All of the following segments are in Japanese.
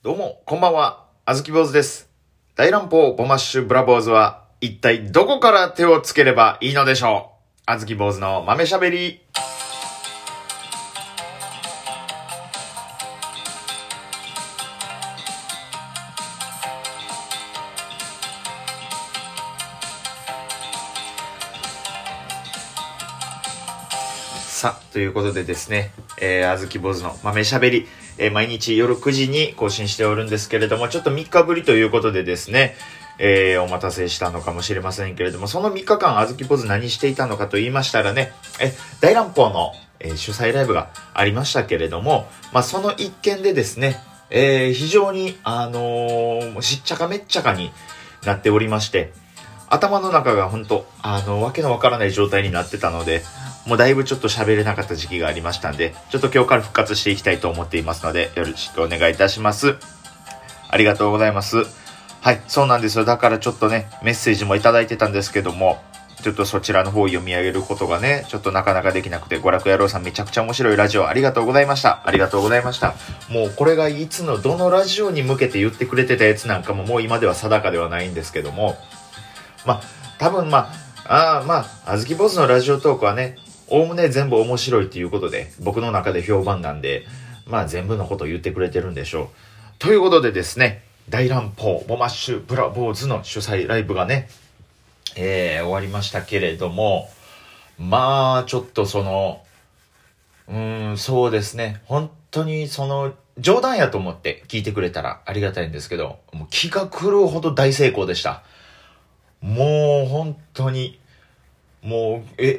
どうも、こんばんは。あずき坊主です。大乱暴ボマッシュブラボーズは、一体どこから手をつければいいのでしょう？あずき坊主の豆しゃべり。さあ、ということでですね、えー、あずき坊主の豆しゃべり、えー毎日夜9時に更新しておるんですけれども、ちょっと3日ぶりということでですね、えーお待たせしたのかもしれませんけれども、その3日間、あずき坊主何していたのかと言いましたらね、え、大乱暴の、えー主催ライブがありましたけれども、まあ、その一件でですね、えー非常に、あのーしっちゃかめっちゃかになっておりまして、頭の中が本当あの、わけのわからない状態になってたので、もうだいぶちょっと喋れなかった時期がありましたんで、ちょっと今日から復活していきたいと思っていますので、よろしくお願いいたします。ありがとうございます。はい、そうなんですよ。だからちょっとね、メッセージもいただいてたんですけども、ちょっとそちらの方を読み上げることがね、ちょっとなかなかできなくて、娯楽野郎さんめちゃくちゃ面白いラジオありがとうございました。ありがとうございました。もうこれがいつのどのラジオに向けて言ってくれてたやつなんかももう今では定かではないんですけども、まあ、多分まあ、あーまあ、あずき坊主のラジオトークはね、おおむね全部面白いっていうことで、僕の中で評判なんで、まあ全部のことを言ってくれてるんでしょう。ということでですね、大乱ポゥ、ボマッシュ、ブラボーズの主催ライブがね、えー、終わりましたけれども、まあ、ちょっとその、うーん、そうですね。本当にその、冗談やと思って聞いてくれたらありがたいんですけど、もう気が狂うほど大成功でした。もう本当に、もう、え、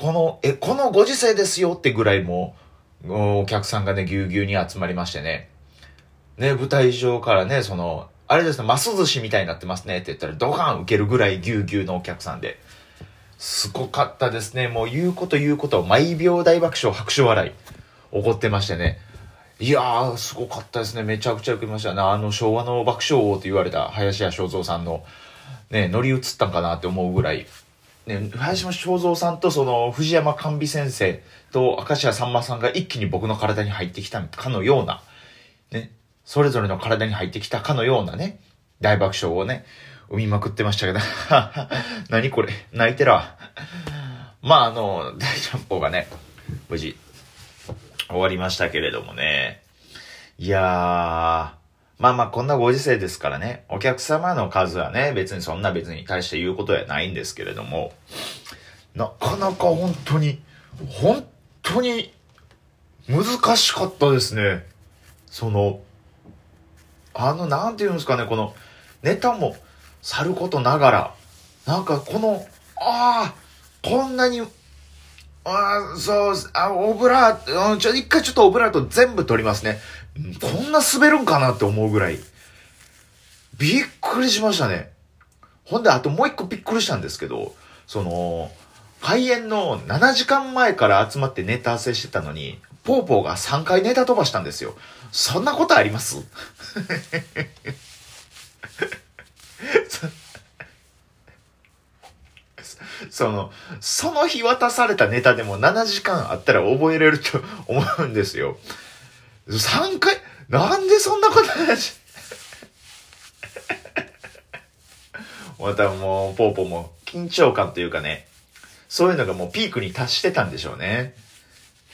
この、え、このご時世ですよってぐらいもう、お客さんがね、ぎゅうぎゅうに集まりましてね。ね、舞台上からね、その、あれですね、マス寿司みたいになってますねって言ったら、ドカン受けるぐらいぎゅうぎゅうのお客さんで。すごかったですね。もう言うこと言うこと、毎秒大爆笑、拍手笑い、起こってましてね。いやー、すごかったですね。めちゃくちゃ受けましたね。あの、昭和の爆笑王と言われた林家正蔵さんの、ね、乗り移ったんかなって思うぐらい。ね、林家正蔵さんとその、藤山甘美先生と明石家さんまさんが一気に僕の体に入ってきたかのような、ね、それぞれの体に入ってきたかのようなね、大爆笑をね、生みまくってましたけど、何これ泣いてら。まあ、あの、大ジャンプがね、無事、終わりましたけれどもね。いやー、まあまあこんなご時世ですからね、お客様の数はね、別にそんな別に対して言うことはないんですけれども、なかなか本当に、本当に難しかったですね。その、あの、なんていうんですかね、この、ネタもさることながら、なんかこの、ああ、こんなに、ああ、そう、あ、オブラート、うんちょ、一回ちょっとオブラート全部取りますね。こんな滑るんかなって思うぐらい。びっくりしましたね。ほんで、あともう一個びっくりしたんですけど、その、開演の7時間前から集まってネタ合わせしてたのに、ポーポーが3回ネタ飛ばしたんですよ。そんなことあります？その、その日渡されたネタでも7時間あったら覚えれると思うんですよ。3回、なんでそんなことない。またもう、ポーポーも緊張感というかね、そういうのがもうピークに達してたんでしょうね。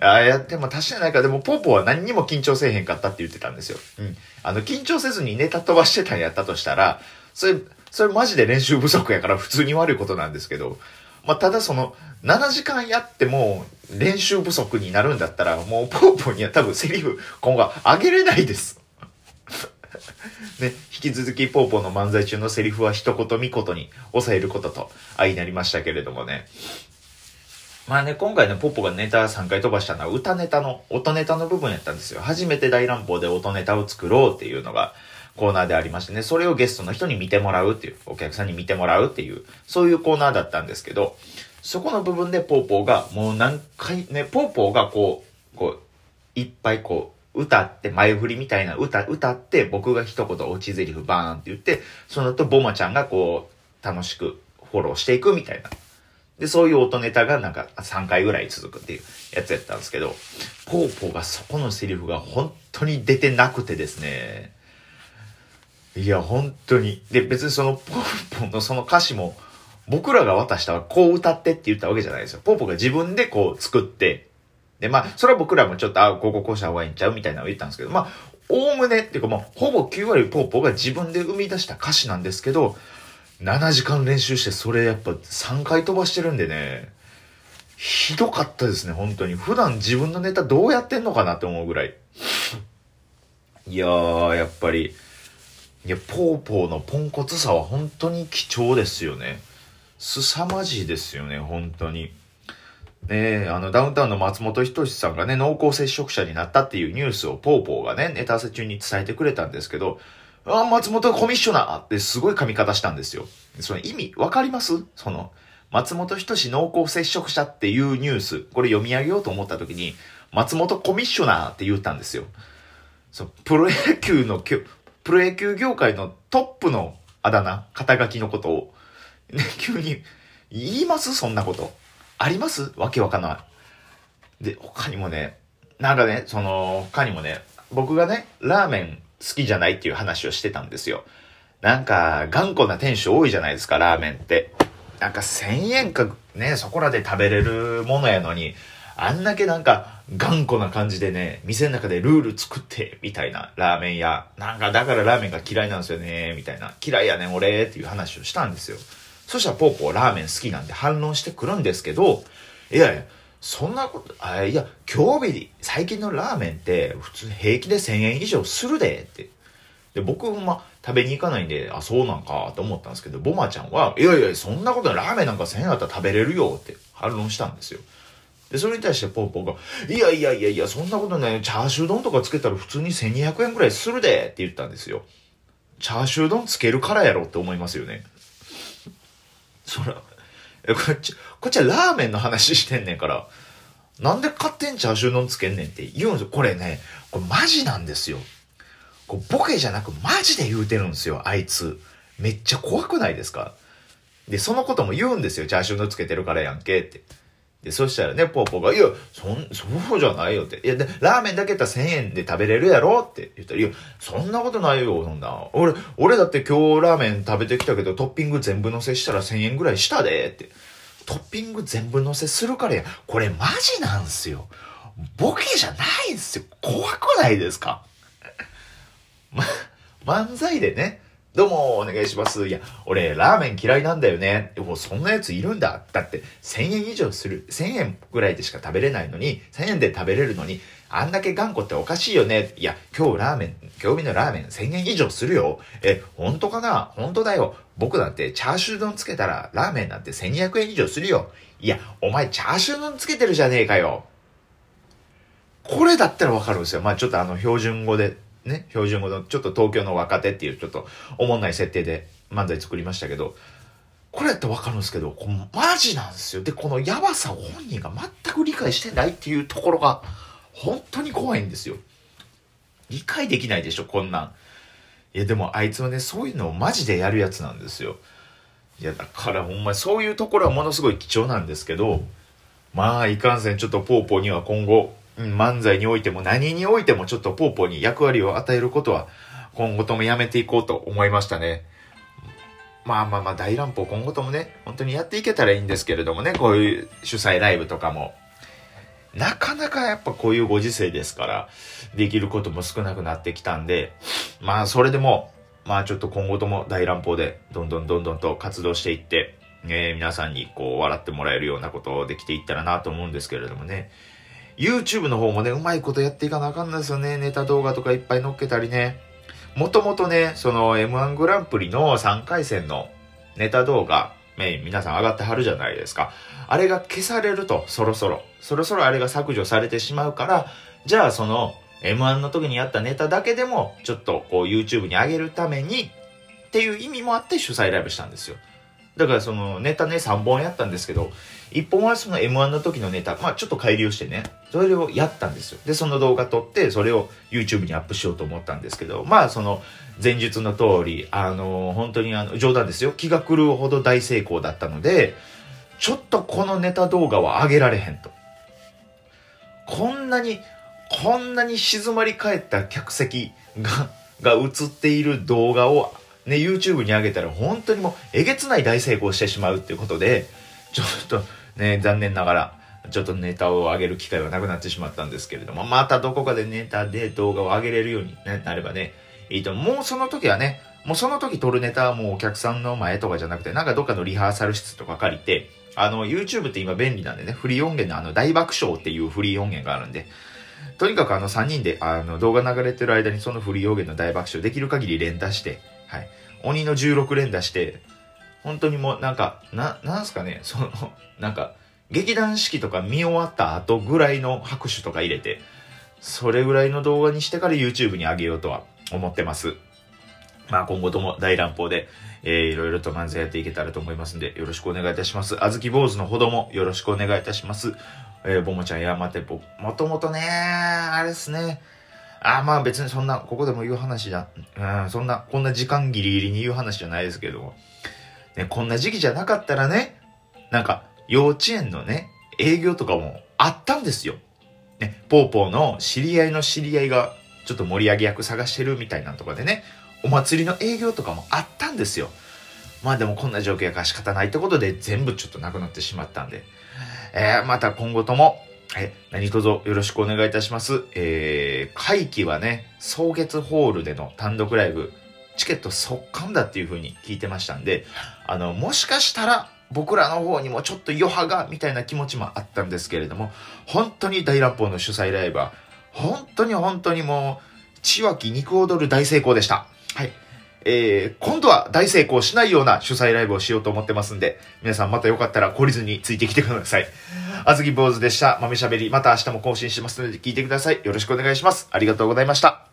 あいや、でも達してないから、でもポーポーは何にも緊張せえへんかったって言ってたんですよ。うん。あの、緊張せずにネタ飛ばしてたんやったとしたら、それ、それマジで練習不足やから普通に悪いことなんですけど、まあ、ただその、7時間やっても練習不足になるんだったら、もうポーポーには多分セリフ今後上げれないです。ね、引き続きポーポーの漫才中のセリフは一言三言に抑えることと相なりましたけれどもね。まあね、今回ね、ポッポがネタ3回飛ばしたのは歌ネタの、音ネタの部分やったんですよ。初めて大乱暴で音ネタを作ろうっていうのがコーナーでありましてね、それをゲストの人に見てもらうっていう、お客さんに見てもらうっていう、そういうコーナーだったんですけど、そこの部分でポーポーがもう何回ね、ポーポーがこう、こう、いっぱいこう、歌って、前振りみたいな歌、歌って、僕が一言落ち台詞バーンって言って、その後ボマちゃんがこう、楽しくフォローしていくみたいな。で、そういう音ネタがなんか3回ぐらい続くっていうやつやったんですけど、ポーポーがそこのセリフが本当に出てなくてですね、いや、本当に。で、別にその、ポーポのその歌詞も、僕らが渡したらこう歌ってって言ったわけじゃないですよ。ポーポが自分でこう作って、で、まあ、それは僕らもちょっと、あ、こここうした方がいいんちゃうみたいなのを言ったんですけど、まあ、おおむねっていうか、まあ、ほぼ9割ポーポが自分で生み出した歌詞なんですけど、7時間練習してそれやっぱ3回飛ばしてるんでね、ひどかったですね、本当に。普段自分のネタどうやってんのかなって思うぐらい。いやー、やっぱり、いや、ポーポーのポンコツさは本当に貴重ですよね。凄まじいですよね、本当に。ねえ、あの、ダウンタウンの松本人志さんがね、濃厚接触者になったっていうニュースをポーポーがね、ネタ合わせ中に伝えてくれたんですけど、あ、松本コミッショナーってすごい髪型したんですよ。その意味、わかります？その、松本人志濃厚接触者っていうニュース、これ読み上げようと思った時に、松本コミッショナーって言ったんですよ。そう、プロ野球の、プロ野球業界のトップのあだ名、肩書きのことを、ね、急に、言います？そんなこと。あります？わけわかんない。で、他にもね、なんかね、その、他にもね、僕がね、ラーメン好きじゃないっていう話をしてたんですよ。なんか、頑固な店主多いじゃないですか、ラーメンって。なんか1000円か、ね、そこらで食べれるものやのに、あんだけなんか頑固な感じでね、店の中でルール作って、みたいなラーメン屋。なんかだからラーメンが嫌いなんですよね、みたいな。嫌いやねん俺っていう話をしたんですよ。そしたらポーポーラーメン好きなんで反論してくるんですけど、いやいや、そんなこと、あいや、今日日、最近のラーメンって普通平気で1000円以上するでって。で、僕ま食べに行かないんで、あ、そうなんかと思ったんですけど、ボマちゃんは、いやいや、そんなことラーメンなんか1000円あったら食べれるよって反論したんですよ。で、それに対してポーポーが、いやいやいやいや、そんなことない。チャーシュー丼とかつけたら普通に1200円くらいするでって言ったんですよ。チャーシュー丼つけるからやろって思いますよね。そら、え、こっち、こっちはラーメンの話してんねんから、なんで勝手にチャーシュー丼つけんねんって言うんですよ。これね、これマジなんですよ。こうボケじゃなくマジで言うてるんですよ、あいつ。めっちゃ怖くないですか？で、そのことも言うんですよ。チャーシューのつけてるからやんけって。で、そしたらね、ポーポーが、いや、そん、そうじゃないよって。いや、で、ラーメンだけやったら1000円で食べれるやろって言ったら、いや、そんなことないよ、そんな。俺、俺だって今日ラーメン食べてきたけど、トッピング全部乗せしたら1000円ぐらいしたで、って。トッピング全部乗せするからや。これマジなんすよ。ボケじゃないんすよ。怖くないですか？ま、漫才でね、どうも、お願いします。いや、俺、ラーメン嫌いなんだよね。もうそんなやついるんだ。だって、1000円以上する。1000円ぐらいでしか食べれないのに、1000円で食べれるのに、あんだけ頑固っておかしいよね。いや、今日ラーメン、今日日のラーメン1000円以上するよ。え、本当かな？本当だよ。僕なんてチャーシュー丼つけたら、ラーメンなんて1200円以上するよ。いや、お前チャーシュー丼つけてるじゃねえかよ。これだったらわかるんですよ。まあちょっとあの、標準語でね、標準語のちょっと東京の若手っていうちょっとおもんない設定で漫才作りましたけど、これやったらわかるんですけど、こマジなんですよ。で、このやばさを本人が全く理解してないっていうところが、本当に怖いんですよ。理解できないでしょ、こんなん。いや、でもあいつはね、そういうのをマジでやるやつなんですよ。いや、だからほんまそういうところはものすごい貴重なんですけど、まあ、いかんせんちょっとポーポーには今後、うん、漫才においても何においてもちょっとポーポーに役割を与えることは今後ともやめていこうと思いましたね。まあまあまあ大乱暴今後ともね、本当にやっていけたらいいんですけれどもね、こういう主催ライブとかも。なかなかやっぱこういうご時世ですから、できることも少なくなってきたんで、まあそれでも、まあちょっと今後とも大乱暴でどんどんどんどんと活動していって、えー、皆さんにこう笑ってもらえるようなことをできていったらなと思うんですけれどもね。YouTube の方もね、うまいことやっていかなあかんなんですよね。ネタ動画とかいっぱい載っけたりね。もともとね、その M1 グランプリの3回戦のネタ動画、ね、皆さん上がってはるじゃないですか。あれが消されると、そろそろ。そろそろあれが削除されてしまうから、じゃあその M1 の時にやったネタだけでも、ちょっとこう YouTube に上げるために、っていう意味もあって主催ライブしたんですよ。だからそのネタね3本やったんですけど、1本はその M1 の時のネタ、まあちょっと改良してね、それをやったんですよ。で、その動画撮って、それを YouTube にアップしようと思ったんですけど、まあその前述の通り、あの、本当にあの、冗談ですよ。気が狂うほど大成功だったので、ちょっとこのネタ動画は上げられへんと。こんなに、こんなに静まり返った客席がが映っている動画をね、YouTube に上げたら本当にもうえげつない大成功してしまうっていうことで、ちょっとね、残念ながら、ちょっとネタを上げる機会はなくなってしまったんですけれども、またどこかでネタで動画を上げれるようになればね、いいともうその時はね、もうその時撮るネタはもうお客さんの前とかじゃなくて、なんかどっかのリハーサル室とか借りて、あの、YouTube って今便利なんでね、フリー音源のあの、大爆笑っていうフリー音源があるんで、とにかくあの3人であの動画流れてる間にそのフリー音源の大爆笑できる限り連打して、はい。鬼の16連打して、本当にもうなんか、な、なんすかね、その、なんか、劇団四季とか見終わった後ぐらいの拍手とか入れて、それぐらいの動画にしてから YouTube に上げようとは思ってます。まあ今後とも大乱暴で、えー、いろいろと漫才やっていけたらと思いますんで、よろしくお願いいたします。あずき坊主のほどもよろしくお願いいたします。えー、ぼもちゃんやまてぼ、もともとね、あれですね。あまあ別にそんな、ここでも言う話じゃ、うん、そんな、こんな時間ギリギリに言う話じゃないですけども。ね、こんな時期じゃなかったらね、なんか、幼稚園のね、営業とかもあったんですよ。ね、ぽーぽーの知り合いの知り合いが、ちょっと盛り上げ役探してるみたいなとかでね、お祭りの営業とかもあったんですよ。まあでもこんな状況やから仕方ないってことで全部ちょっとなくなってしまったんで、えー、また今後とも、え、何卒よろしくお願いいたします。えー、会期はね、草月ホールでの単独ライブ、チケット速乾だっていう風に聞いてましたんで、あの、もしかしたら僕らの方にもちょっと余波が、みたいな気持ちもあったんですけれども、本当に大乱暴の主催ライブは、本当に本当にもう、千脇肉踊る大成功でした。はい。えー、今度は大成功しないような主催ライブをしようと思ってますんで、皆さんまたよかったら懲りずについてきてください。あずき坊主でした。豆しゃべり、また明日も更新しますので聞いてください。よろしくお願いします。ありがとうございました。